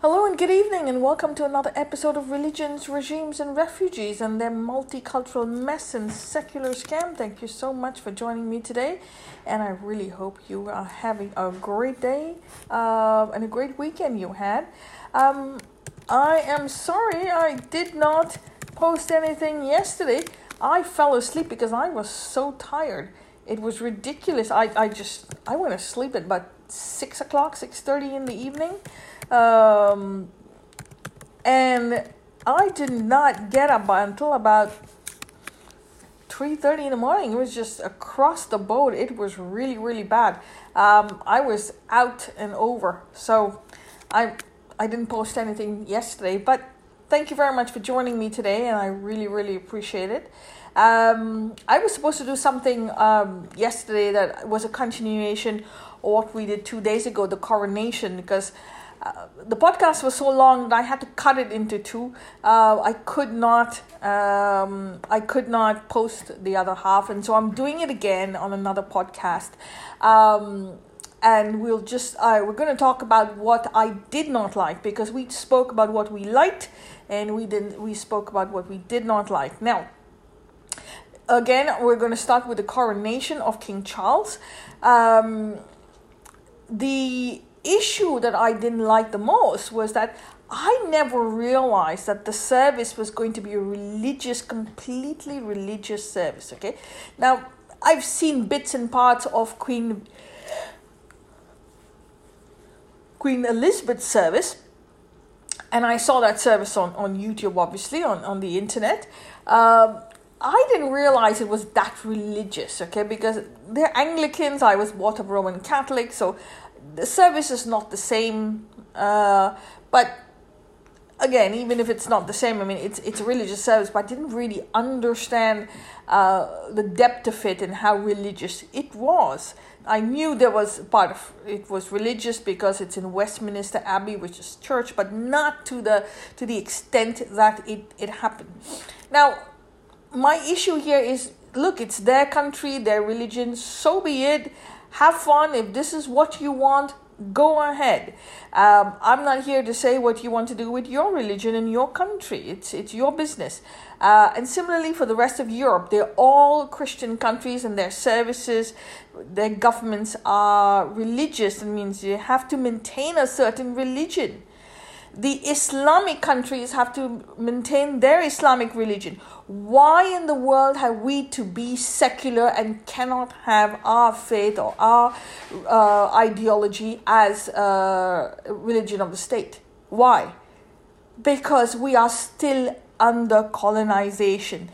Hello and good evening, and welcome to another episode of Religions, Regimes, and Refugees and their multicultural mess and secular scam. Thank you so much for joining me today, and I really hope you are having a great day uh, and a great weekend you had. Um, I am sorry I did not post anything yesterday. I fell asleep because I was so tired. It was ridiculous. I, I just I went to sleep at about six o'clock, six thirty in the evening. Um, and I did not get up until about 3.30 in the morning. It was just across the boat. It was really, really bad. Um, I was out and over. So I, I didn't post anything yesterday. But thank you very much for joining me today. And I really, really appreciate it. Um, I was supposed to do something um, yesterday that was a continuation of what we did two days ago, the coronation, because the podcast was so long that I had to cut it into two. Uh, I could not, um, I could not post the other half, and so I'm doing it again on another podcast. Um, and we'll just uh, we're going to talk about what I did not like because we spoke about what we liked, and we didn't. We spoke about what we did not like. Now, again, we're going to start with the coronation of King Charles. Um, the issue that I didn't like the most was that I never realized that the service was going to be a religious, completely religious service. Okay, now I've seen bits and parts of Queen Queen Elizabeth's service, and I saw that service on, on YouTube, obviously on on the internet. Um, I didn't realize it was that religious, okay, because they're Anglicans. I was brought up Roman Catholic, so the service is not the same, uh, but again, even if it's not the same, I mean, it's it's a religious service, but I didn't really understand uh, the depth of it and how religious it was. I knew there was part of it was religious because it's in Westminster Abbey, which is church, but not to the to the extent that it it happened. Now, my issue here is look, it's their country, their religion, so be it have fun. If this is what you want, go ahead. Um, I'm not here to say what you want to do with your religion in your country. It's it's your business. Uh, and similarly for the rest of Europe, they're all Christian countries, and their services, their governments are religious. It means you have to maintain a certain religion the Islamic countries have to maintain their Islamic religion. Why in the world have we to be secular and cannot have our faith or our uh, ideology as a religion of the state? Why? Because we are still under colonization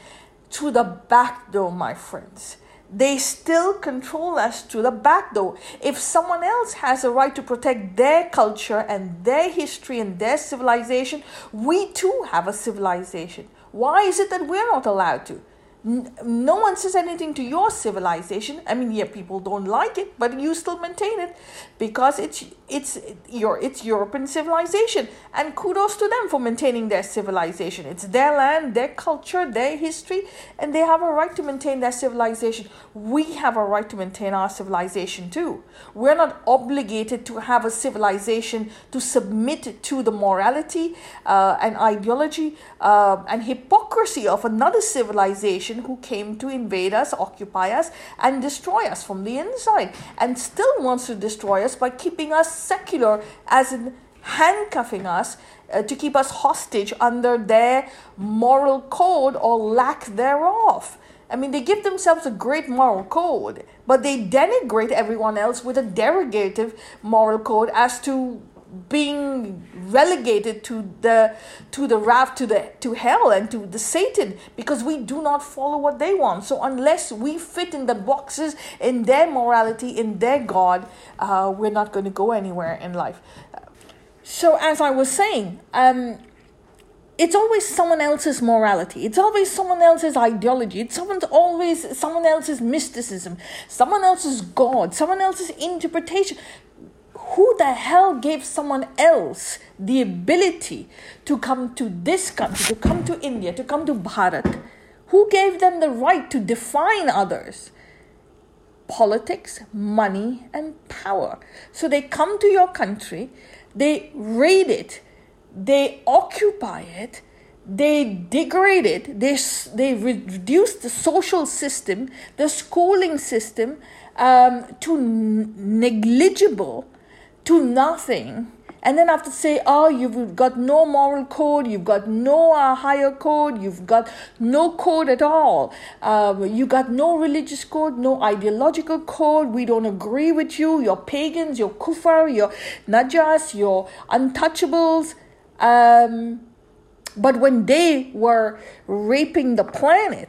to the back door, my friends they still control us to the back door. If someone else has a right to protect their culture and their history and their civilization, we too have a civilization. Why is it that we're not allowed to? No one says anything to your civilization. I mean, yeah, people don't like it, but you still maintain it because it's it's your it's European civilization, and kudos to them for maintaining their civilization. It's their land, their culture, their history, and they have a right to maintain their civilization. We have a right to maintain our civilization too. We're not obligated to have a civilization to submit to the morality uh, and ideology uh, and hypocrisy of another civilization who came to invade us, occupy us, and destroy us from the inside, and still wants to destroy us by keeping us secular, as in handcuffing us uh, to keep us hostage under their moral code or lack thereof. I mean, they give themselves a great moral code, but they denigrate everyone else with a derogative moral code as to being relegated to the to the wrath to the to hell and to the satan because we do not follow what they want. So unless we fit in the boxes in their morality in their god uh, we're not going to go anywhere in life. So as i was saying um, it's always someone else's morality. It's always someone else's ideology. It's someone's always someone else's mysticism, someone else's God, someone else's interpretation who the hell gave someone else the ability to come to this country, to come to India, to come to Bharat? Who gave them the right to define others? Politics, money, and power. So they come to your country, they raid it, they occupy it, they degrade it, they, they reduce the social system, the schooling system um, to negligible, to nothing. And then have to say, oh, you've got no moral code, you've got no uh, higher code, you've got no code at all, um, you got no religious code, no ideological code, we don't agree with you, you're pagans, you're kufar, you're najjas, you're untouchables. Um, but when they were raping the planet,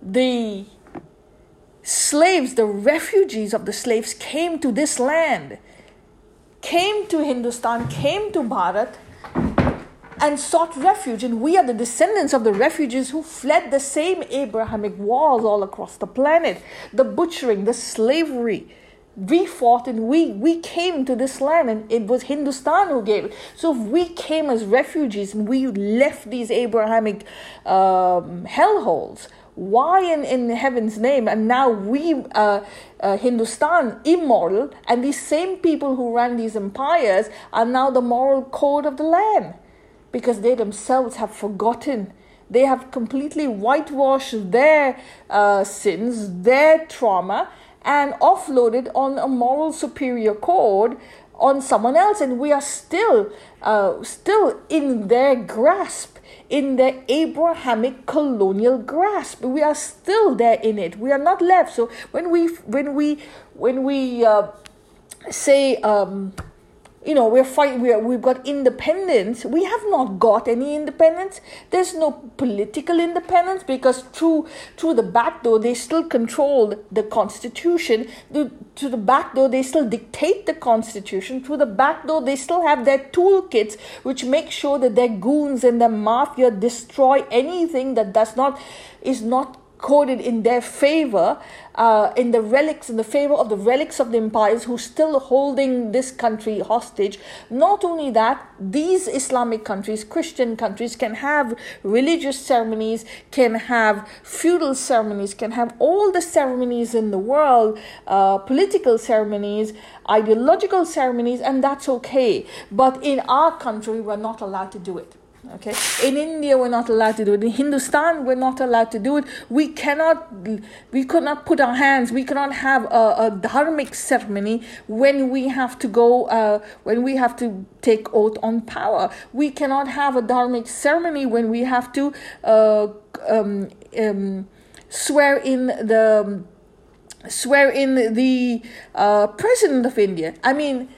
the slaves, the refugees of the slaves came to this land came to Hindustan, came to Bharat, and sought refuge. And we are the descendants of the refugees who fled the same Abrahamic wars all across the planet the butchering, the slavery. We fought and we, we came to this land, and it was Hindustan who gave it. So if we came as refugees and we left these Abrahamic um, hellholes, why in, in heaven's name? And now we, uh, uh, Hindustan, immoral, and these same people who ran these empires are now the moral code of the land because they themselves have forgotten. They have completely whitewashed their uh, sins, their trauma, and offloaded on a moral superior code on someone else, and we are still, uh, still in their grasp in the Abrahamic colonial grasp. We are still there in it. We are not left. So when we when we when we uh, say um, you know we're fighting we're, we've got independence. We have not got any independence. There's no political independence because through through the back door they still control the constitution. The, to the back door they still dictate the constitution. Through the back door they still have their toolkits which make sure that their goons and their mafia destroy anything that does not is not coded in their favor, uh, in the relics, in the favor of the relics of the empires who still holding this country hostage. Not only that, these Islamic countries, Christian countries, can have religious ceremonies, can have feudal ceremonies, can have all the ceremonies in the world, uh, political ceremonies, ideological ceremonies, and that's okay. But in our country, we're not allowed to do it. Okay, in India we're not allowed to do it. In Hindustan we're not allowed to do it. We cannot, we could not put our hands. We cannot have a, a dharmic ceremony when we have to go, uh, when we have to take oath on power. We cannot have a dharmic ceremony when we have to uh, um, um, swear in the swear in the uh, president of India. I mean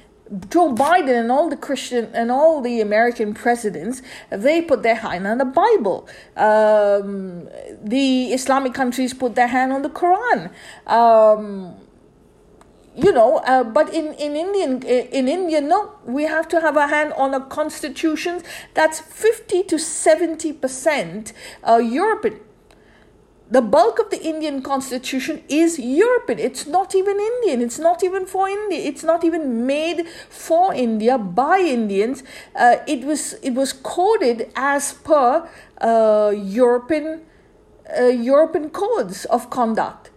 Joe Biden and all the Christian and all the American presidents, they put their hand on the Bible. Um, the Islamic countries put their hand on the Quran. Um, you know, uh, but in, in Indian in India, no, we have to have a hand on a constitution that's fifty to seventy percent uh, European the bulk of the Indian constitution is European. It's not even Indian. It's not even for India. It's not even made for India by Indians. Uh, it was it was coded as per uh, European uh, European codes of conduct,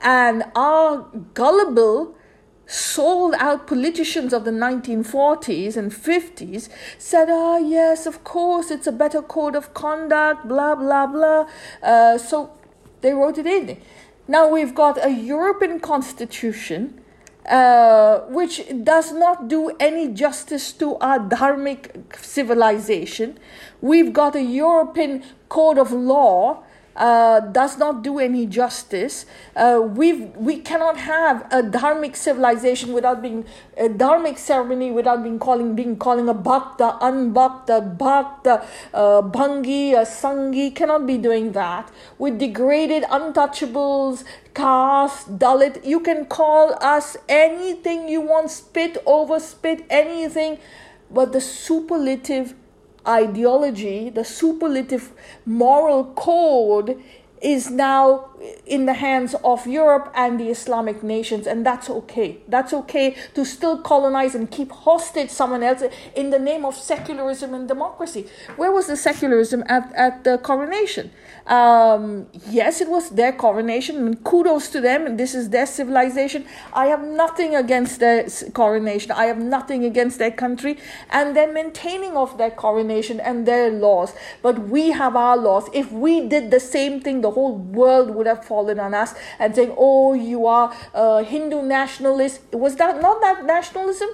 and our gullible sold out politicians of the 1940s and 50s said, ah, oh, yes, of course, it's a better code of conduct, blah, blah, blah. Uh, so they wrote it in. Now we've got a European constitution uh, which does not do any justice to our dharmic civilization. We've got a European code of law uh, does not do any justice. Uh, we we cannot have a dharmic civilization without being a dharmic ceremony without being calling being calling a bhakta, unbhakta, bhakta, uh, bhangi, a sangi. Cannot be doing that with degraded untouchables, caste, dalit. You can call us anything you want, spit over spit, anything, but the superlative ideology, the superlative moral code is now in the hands of Europe and the Islamic nations, and that's okay. That's okay to still colonize and keep hostage someone else in the name of secularism and democracy. Where was the secularism at, at the coronation? Um, yes, it was their coronation, and kudos to them, and this is their civilization. I have nothing against their coronation, I have nothing against their country and their maintaining of their coronation and their laws. But we have our laws. If we did the same thing, the whole world would have fallen on us and saying, Oh, you are a Hindu nationalist. Was that not that nationalism?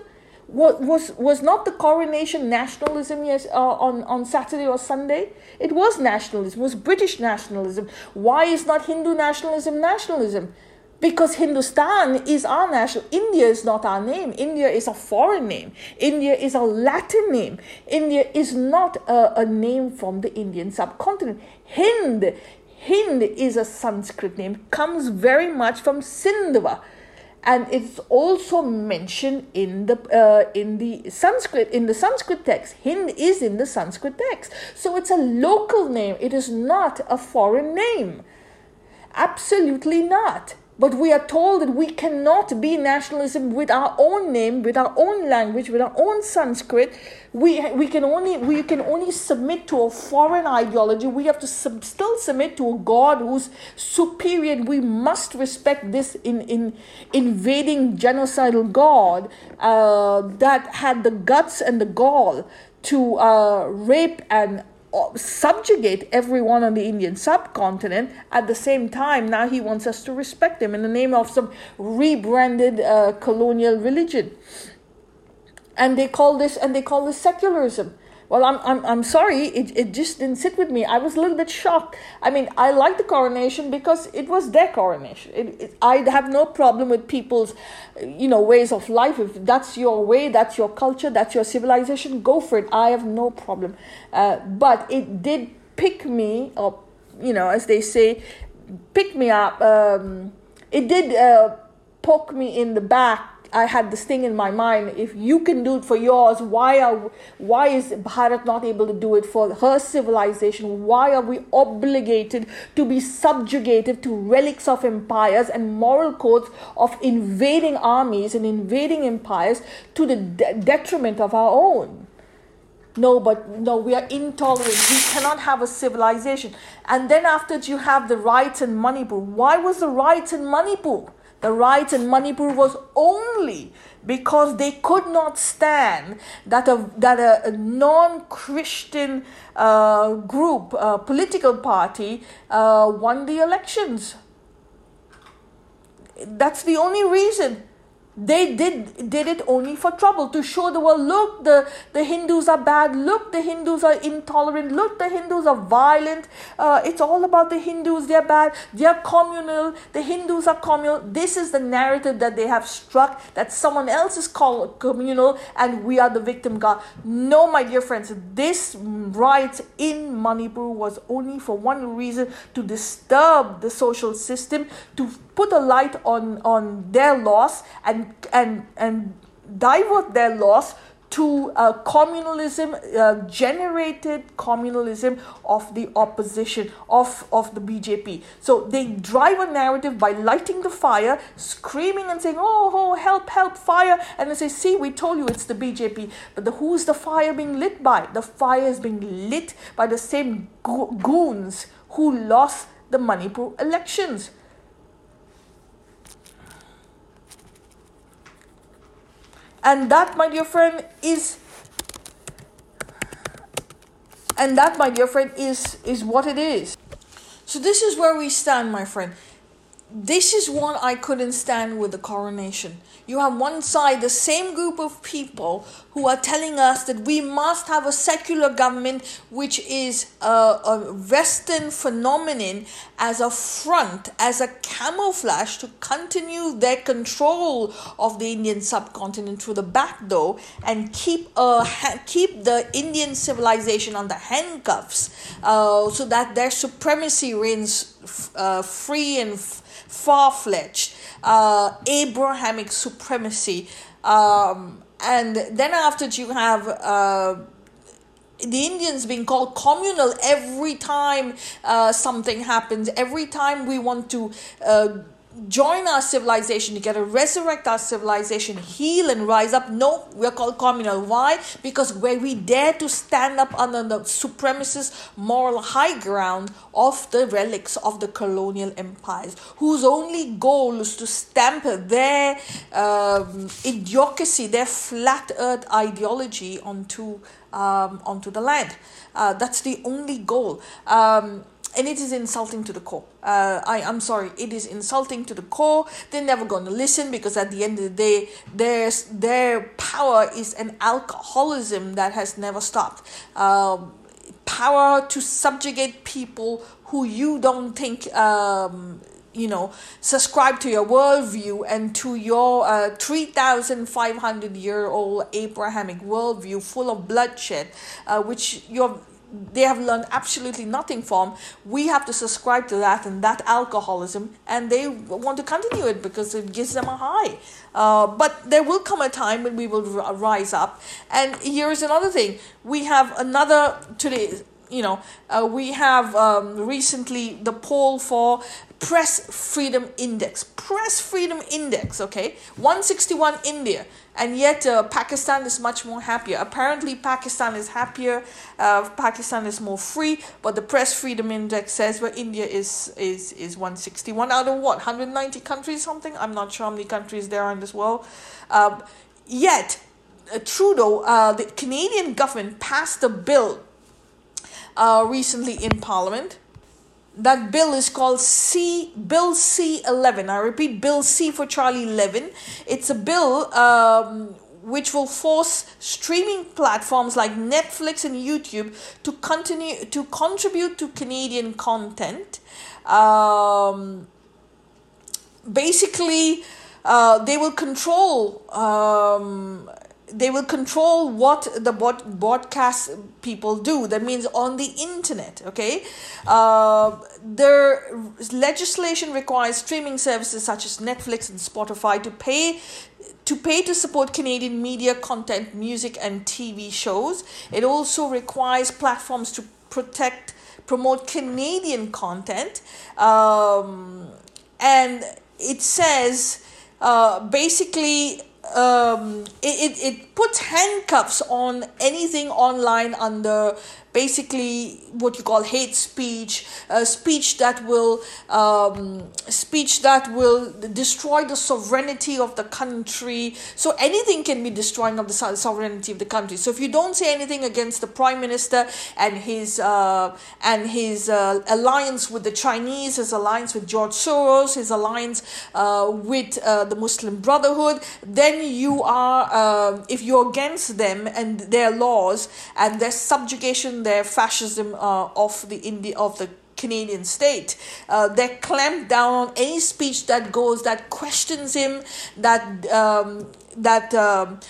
was was was not the coronation nationalism yes uh, on on Saturday or Sunday? It was nationalism it was British nationalism. Why is not Hindu nationalism nationalism? Because Hindustan is our national India is not our name. India is a foreign name. India is a Latin name. India is not a, a name from the Indian subcontinent. Hind Hind is a Sanskrit name comes very much from Sindhva and it's also mentioned in the uh, in the Sanskrit in the Sanskrit text. Hind is in the Sanskrit text, so it's a local name. It is not a foreign name. Absolutely not. But we are told that we cannot be nationalism with our own name, with our own language, with our own Sanskrit. We, we can only we can only submit to a foreign ideology. We have to sub, still submit to a God who's superior. We must respect this in, in invading genocidal God uh, that had the guts and the gall to uh, rape and subjugate everyone on the Indian subcontinent. At the same time, now he wants us to respect him in the name of some rebranded uh, colonial religion. And they call this and they call this secularism. Well, I'm, I'm, I'm sorry, it, it just didn't sit with me. I was a little bit shocked. I mean, I like the coronation because it was their coronation. It, it, I have no problem with people's, you know, ways of life. If that's your way, that's your culture, that's your civilization, go for it. I have no problem. Uh, but it did pick me up, you know, as they say, pick me up. Um, it did uh, poke me in the back I had this thing in my mind. If you can do it for yours, why are why is Bharat not able to do it for her civilization? Why are we obligated to be subjugated to relics of empires and moral codes of invading armies and invading empires to the de- detriment of our own? No, but no, we are intolerant. We cannot have a civilization. And then after you have the riots in Manipur. Why was the riots in Manipur? The riots in Manipur was only because they could not stand that a, that a, a non Christian uh, group, uh, political party, uh, won the elections. That's the only reason they did did it only for trouble to show the world look the the hindus are bad look the hindus are intolerant look the hindus are violent. Uh, it's all about the hindus they're bad they're communal the hindus are communal. This is the narrative that they have struck that someone else is called communal and we are the victim god. No my dear friends this riot in manipur was only for one reason to disturb the social system to put a light on, on their loss and, and, and divert their loss to uh, communalism, uh, generated communalism of the opposition of, of the BJP. So they drive a narrative by lighting the fire, screaming and saying, "Oh, oh, help, help, fire!" And they say, "See, we told you it's the BJP." But the, who's the fire being lit by? The fire is being lit by the same go- goons who lost the Manipur elections. And that, my dear friend, is and that, my dear friend, is is what it is. So this is where we stand, my friend this is what I couldn't stand with the coronation. You have one side, the same group of people who are telling us that we must have a secular government, which is a, a Western phenomenon, as a front, as a camouflage to continue their control of the Indian subcontinent through the back door and keep ha- keep the Indian civilization under handcuffs, uh, so that their supremacy reigns f- uh, free and. F- far fetched uh, Abrahamic supremacy. Um, and then after you have uh, the Indians being called communal every time uh, something happens, every time we want to uh, join our civilization, to get to resurrect our civilization, heal and rise up. No, we're called communal. Why? Because where we dare to stand up under the supremacist moral high ground of the relics of the colonial empires, whose only goal is to stamp their um, idiocracy, their flat earth ideology onto um, onto the land. Uh, that's the only goal. Um, and it is insulting to the core. Uh, I, I'm sorry, it is insulting to the core. They're never going to listen because at the end of the day, there's, their power is an alcoholism that has never stopped. Um, power to subjugate people who you don't think um, you know subscribe to your worldview and to your uh, 3500 year old abrahamic worldview full of bloodshed uh, which you're they have learned absolutely nothing from. We have to subscribe to that and that alcoholism, and they want to continue it because it gives them a high. Uh, but there will come a time when we will rise up. And here is another thing: we have another today. You know, uh, we have um, recently the poll for Press Freedom Index. Press Freedom Index, okay? 161 India. And yet uh, Pakistan is much more happier. Apparently, Pakistan is happier. Uh, Pakistan is more free. But the Press Freedom Index says where India is, is, is 161 out of what? 190 countries, something? I'm not sure how many countries there are in this world. Um, yet, uh, Trudeau, uh, the Canadian government passed a bill uh, recently in Parliament that bill is called C Bill C eleven. I repeat, Bill C for Charlie eleven. It's a bill um, which will force streaming platforms like Netflix and YouTube to continue to contribute to Canadian content. Um, basically, uh, they will control um, they will control what the broadcast people do that means on the internet okay uh, their legislation requires streaming services such as netflix and spotify to pay to pay to support Canadian media content, music, and TV shows. It also requires platforms to protect, promote Canadian content. Um, and it says uh, basically um, it, it, it puts handcuffs on anything online under basically what you call hate speech, uh, speech that will um, speech that will destroy the sovereignty of the country. So anything can be destroying of the sovereignty of the country. So if you don't say anything against the prime minister and his uh, and his uh, alliance with the Chinese, his alliance with George Soros, his alliance uh, with uh, the Muslim Brotherhood, then you are uh, if you're against them and their laws and their subjugation their fascism uh, of the India of the Canadian state. Uh, they clamp down on any speech that goes that questions him, that um, that um,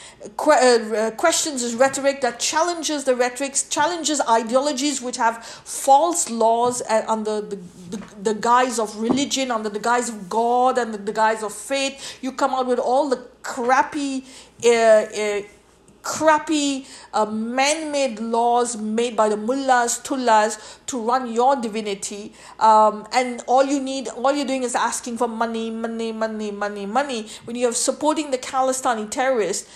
que- uh, questions his rhetoric, that challenges the rhetorics, challenges ideologies which have false laws uh, under the, the, the guise of religion, under the guise of God, and the, the guise of faith. You come out with all the crappy. Uh, uh crappy uh, man-made laws made by the mullahs, tullahs to run your divinity, um, and all you need, all you're doing is asking for money, money, money, money, money. When you're supporting the Khalistani terrorists,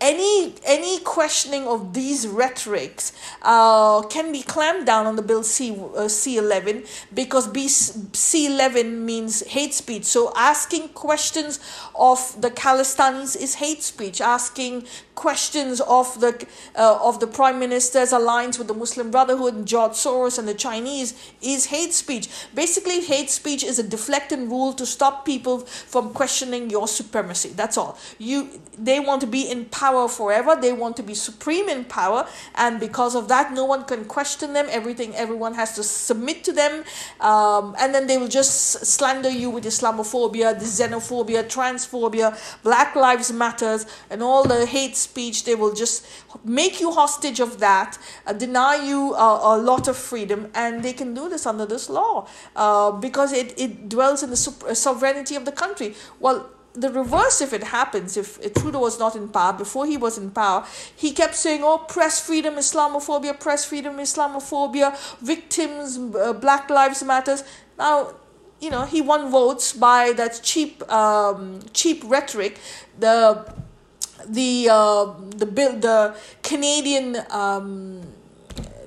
any any questioning of these rhetorics uh, can be clamped down on the bill C uh, C11 because B C11 means hate speech. So asking questions of the Khalistanis is hate speech. Asking questions of the uh, of the prime minister's alliance with the Muslim Brotherhood and George Soros and the Chinese is hate speech. Basically, hate speech is a deflecting rule to stop people from questioning your supremacy. That's all. You they want to be in power forever. They want to be supreme in power, and because of that, no one can question them. Everything, everyone has to submit to them, um, and then they will just slander you with Islamophobia, the xenophobia, transphobia, Black Lives Matters, and all the hate speech. They will just make you hostage of that, uh, deny you uh, a lot of freedom, and they can do this under this law uh, because it, it dwells in the sovereignty of the country. Well, the reverse if it happens if trudeau was not in power before he was in power he kept saying oh press freedom islamophobia press freedom islamophobia victims uh, black lives matters. Now you know he won votes by that cheap um, cheap rhetoric. The the uh, the bill the canadian um,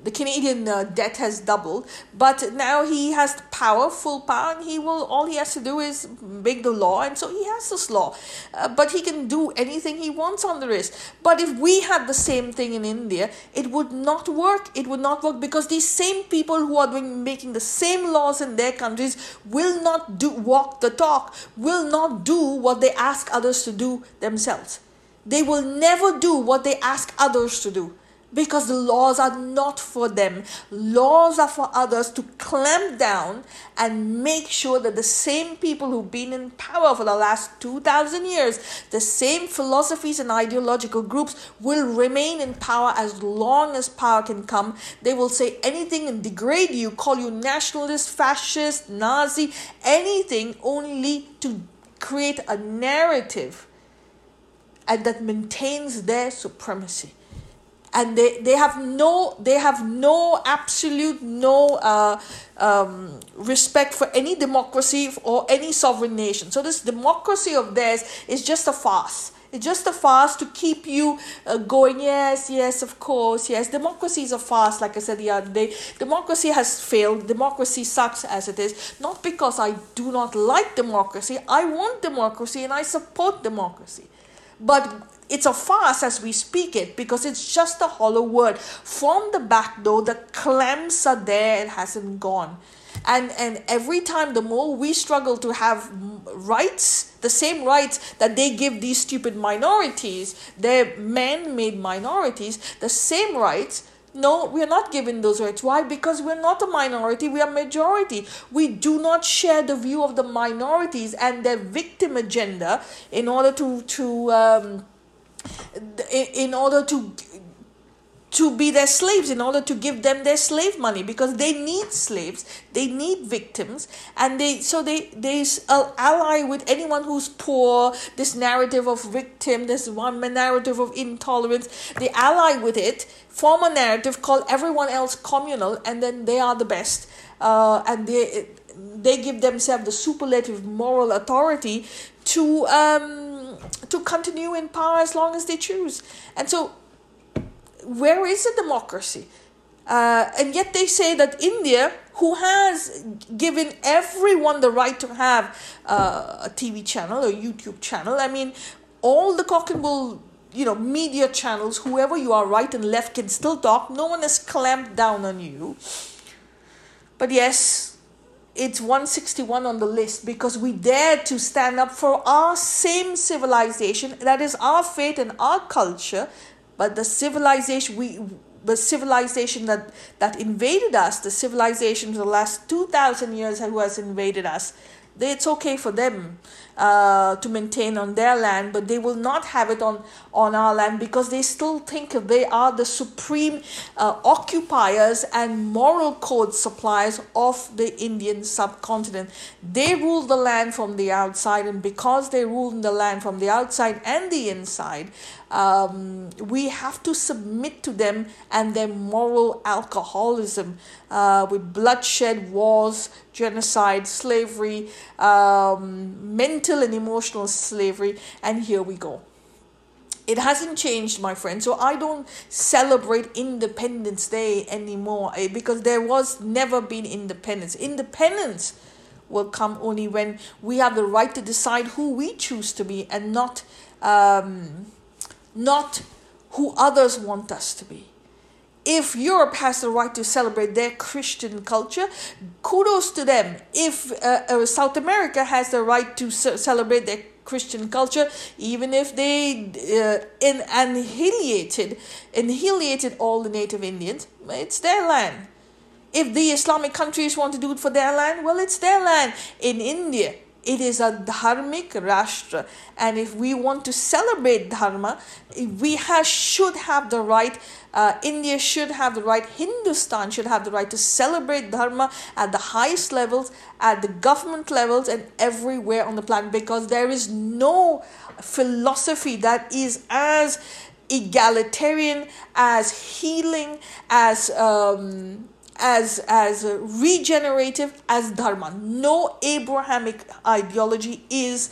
the Canadian uh, debt has doubled, but now he has power, full power, and he will. All he has to do is make the law, and so he has this law. Uh, but he can do anything he wants on the it. But if we had the same thing in India, it would not work. It would not work because these same people who are doing making the same laws in their countries will not do walk the talk. Will not do what they ask others to do themselves. They will never do what they ask others to do because the laws are not for them. Laws are for others to clamp down and make sure that the same people who've been in power for the last 2000 years, the same philosophies and ideological groups will remain in power as long as power can come. They will say anything and degrade you, call you nationalist, fascist, Nazi, anything only to create a narrative and that maintains their supremacy and they, they have no they have no absolute no uh, um, respect for any democracy or any sovereign nation. So this democracy of theirs is just a farce. It's just a farce to keep you uh, going. Yes yes of course yes. Democracy is a farce like i said the other day. Democracy has failed. Democracy sucks as it is. Not because i do not like democracy. I want democracy and i support democracy. But it's a farce as we speak it because it's just a hollow word. From the back door, the clamps are there, it hasn't gone. And, and every time, the more we struggle to have rights, the same rights that they give these stupid minorities, they're man made minorities, the same rights no, we are not given those rights. Why? Because we're not a minority, we are majority. We do not share the view of the minorities and their victim agenda in order to to um, in order to to be their slaves in order to give them their slave money because they need slaves they need victims and they so they they ally with anyone who's poor this narrative of victim this one narrative of intolerance they ally with it form a narrative called everyone else communal and then they are the best uh, and they they give themselves the superlative moral authority to um to continue in power as long as they choose. And so, where is the democracy? Uh, and yet they say that India, who has given everyone the right to have uh, a TV channel or YouTube channel, I mean, all the cock and bull, you know, media channels, whoever you are, right and left, can still talk. No one has clamped down on you. But yes, it's 161 on the list because we dare to stand up for our same civilization that is our faith and our culture but the civilization we the civilization that that invaded us the civilization of the last 2000 years who has invaded us it's okay for them uh, to maintain on their land, but they will not have it on, on our land because they still think they are the supreme uh, occupiers and moral code suppliers of the Indian subcontinent. They rule the land from the outside, and because they rule the land from the outside and the inside, um, we have to submit to them and their moral alcoholism uh, with bloodshed, wars, genocide, slavery, um, mental and emotional slavery, and here we go. It hasn't changed, my friend. So I don't celebrate Independence Day anymore eh, because there was never been independence. Independence will come only when we have the right to decide who we choose to be and not um, not who others want us to be. If Europe has the right to celebrate their Christian culture, kudos to them. If uh, uh, South America has the right to ce- celebrate their Christian culture, even if they uh, in, annihilated, annihilated all the native Indians, it's their land. If the Islamic countries want to do it for their land, well, it's their land. In India, it is a dharmic rashtra. And if we want to celebrate dharma we have, should have the right uh, india should have the right hindustan should have the right to celebrate dharma at the highest levels at the government levels and everywhere on the planet because there is no philosophy that is as egalitarian as healing as um, as as regenerative as dharma. No abrahamic ideology is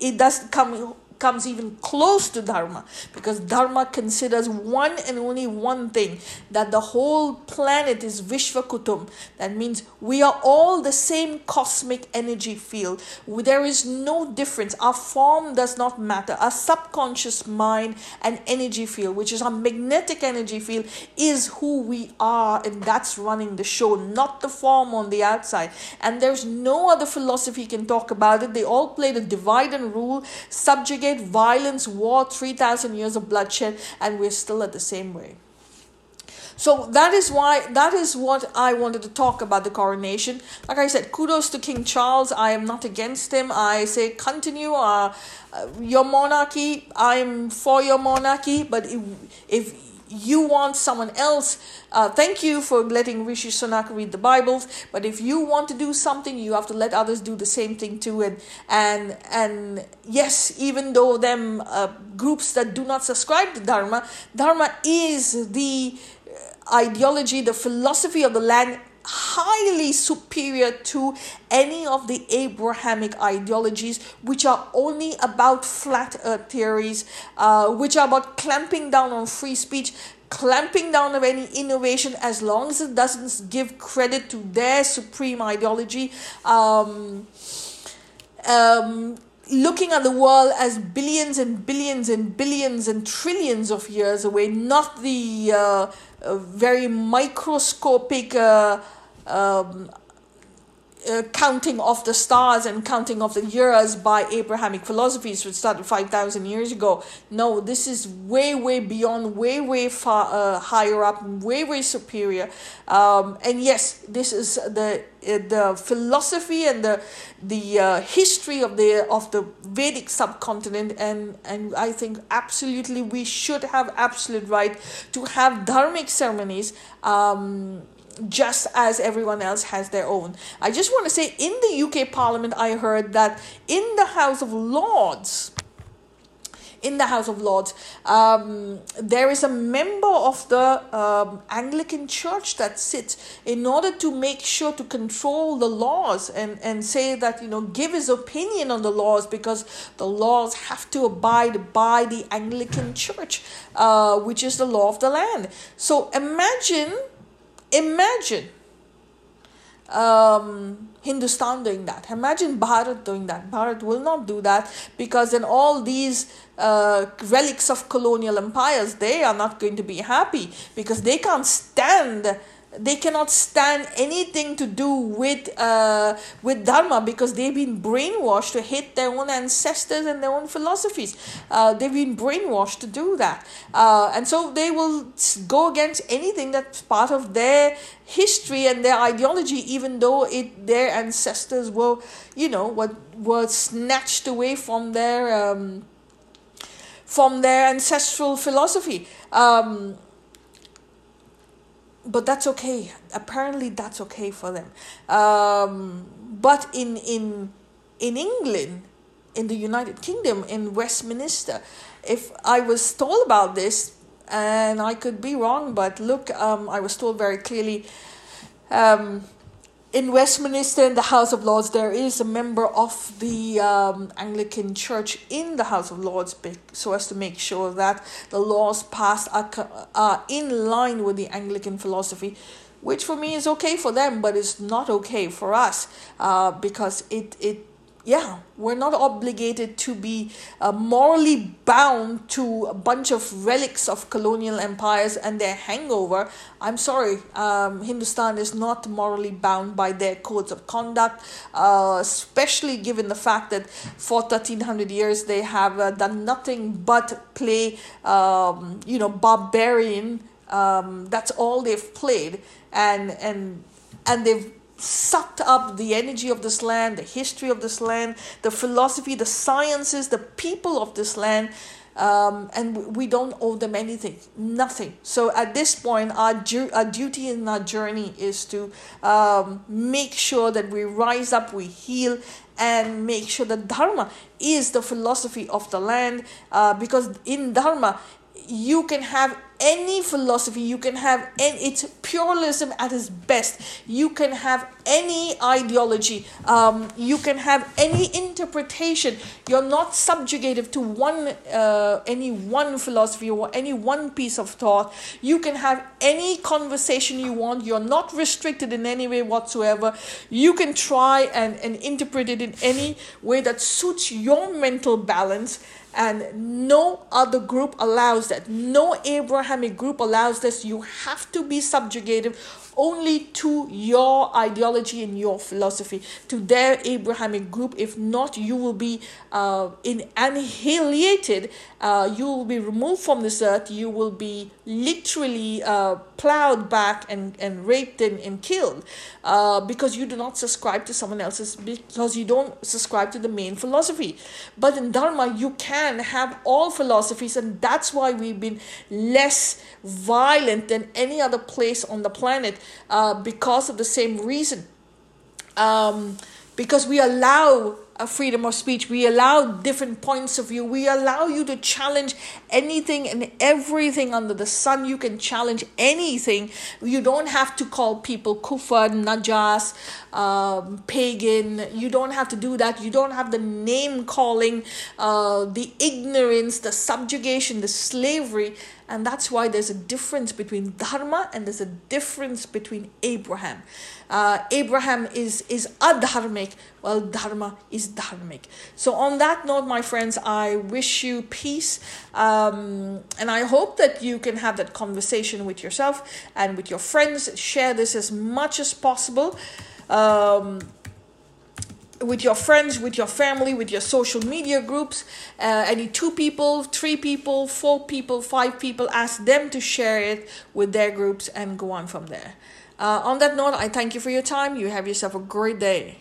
it does come comes even close to Dharma because Dharma considers one and only one thing that the whole planet is Vishvakutum. That means we are all the same cosmic energy field. There is no difference. Our form does not matter. Our subconscious mind and energy field, which is our magnetic energy field, is who we are, and that's running the show, not the form on the outside. And there's no other philosophy can talk about it. They all play the divide and rule, subjugate violence, war, 3,000 years of bloodshed, and we're still at the same way. So that is why that is what I wanted to talk about the coronation. Like I said, kudos to King Charles. I am not against him. I say continue uh, uh, your monarchy. I am for your monarchy. But if, if you want someone else, uh, thank you for letting Rishi Sunak read the Bibles. But if you want to do something, you have to let others do the same thing too. And and and yes, even though them uh, groups that do not subscribe to Dharma, Dharma is the ideology, the philosophy of the land highly superior to any of the Abrahamic ideologies, which are only about flat earth theories, uh, which are about clamping down on free speech, clamping down on any innovation as long as it doesn't give credit to their supreme ideology. Um, um, looking at the world as billions and billions and billions and trillions of years away, not the uh, very microscopic uh, um, uh, counting of the stars and counting of the years by Abrahamic philosophies, which started 5,000 years ago. No, this is way, way beyond, way, way far uh, higher up, way, way superior. Um, and yes, this is the uh, the philosophy and the the uh, history of the of the Vedic subcontinent, and and I think absolutely we should have absolute right to have dharmic ceremonies. Um, just as everyone else has their own. I just want to say in the UK Parliament, I heard that in the House of Lords, in the House of Lords, um, there is a member of the um, Anglican Church that sits in order to make sure to control the laws and, and say that, you know, give his opinion on the laws because the laws have to abide by the Anglican Church, uh, which is the law of the land. So imagine Imagine um, Hindustan doing that. Imagine Bharat doing that. Bharat will not do that because then all these uh, relics of colonial empires, they are not going to be happy because they can't stand they cannot stand anything to do with uh, with dharma because they've been brainwashed to hate their own ancestors and their own philosophies. Uh, they've been brainwashed to do that, uh, and so they will go against anything that's part of their history and their ideology, even though it their ancestors were, you know, were were snatched away from their um, from their ancestral philosophy. Um, but that's okay. Apparently, that's okay for them. Um, but in in in England, in the United Kingdom, in Westminster, if I was told about this, and I could be wrong, but look, um, I was told very clearly. Um, in Westminster, in the House of Lords, there is a member of the um, Anglican Church in the House of Lords, so as to make sure that the laws passed are, are in line with the Anglican philosophy, which for me is okay for them, but it's not okay for us uh, because it, it yeah, we're not obligated to be uh, morally bound to a bunch of relics of colonial empires and their hangover. I'm sorry, um, Hindustan is not morally bound by their codes of conduct, uh, especially given the fact that for 1300 years they have uh, done nothing but play, um, you know, barbarian. Um, that's all they've played, and and and they've sucked up the energy of this land, the history of this land, the philosophy, the sciences, the people of this land. Um, and we don't owe them anything, nothing. So at this point, our, our duty in our journey is to um, make sure that we rise up, we heal, and make sure that Dharma is the philosophy of the land. Uh, because in Dharma, you can have any philosophy you can have and it's pluralism at its best. You can have any ideology um, you can have any interpretation. You're not subjugated to one uh, any one philosophy or any one piece of thought. You can have any conversation you want. You're not restricted in any way whatsoever. You can try and, and interpret it in any way that suits your mental balance and no other group allows that. No Abrahamic group allows this. You have to be subjugative only to your ideology and your philosophy, to their Abrahamic group. If not, you will be uh, in annihilated. Uh, you will be removed from this earth. You will be literally uh, plowed back and, and raped and, and killed uh, because you do not subscribe to someone else's, because you don't subscribe to the main philosophy. But in Dharma, you can have all philosophies, and that's why we've been less violent than any other place on the planet uh, because of the same reason. Um, because we allow a freedom of speech. We allow different points of view. We allow you to challenge anything and everything under the sun. You can challenge anything. You don't have to call people kufar, najjas, um, pagan. You don't have to do that. You don't have the name calling, uh, the ignorance, the subjugation, the slavery. And that's why there's a difference between Dharma and there's a difference between Abraham. Uh, Abraham is, is adharmic, while Dharma is dharmic. So, on that note, my friends, I wish you peace. Um, and I hope that you can have that conversation with yourself and with your friends. Share this as much as possible. Um, with your friends, with your family, with your social media groups. Uh, any two people, three people, four people, five people, ask them to share it with their groups and go on from there. Uh, on that note, I thank you for your time. You have yourself a great day.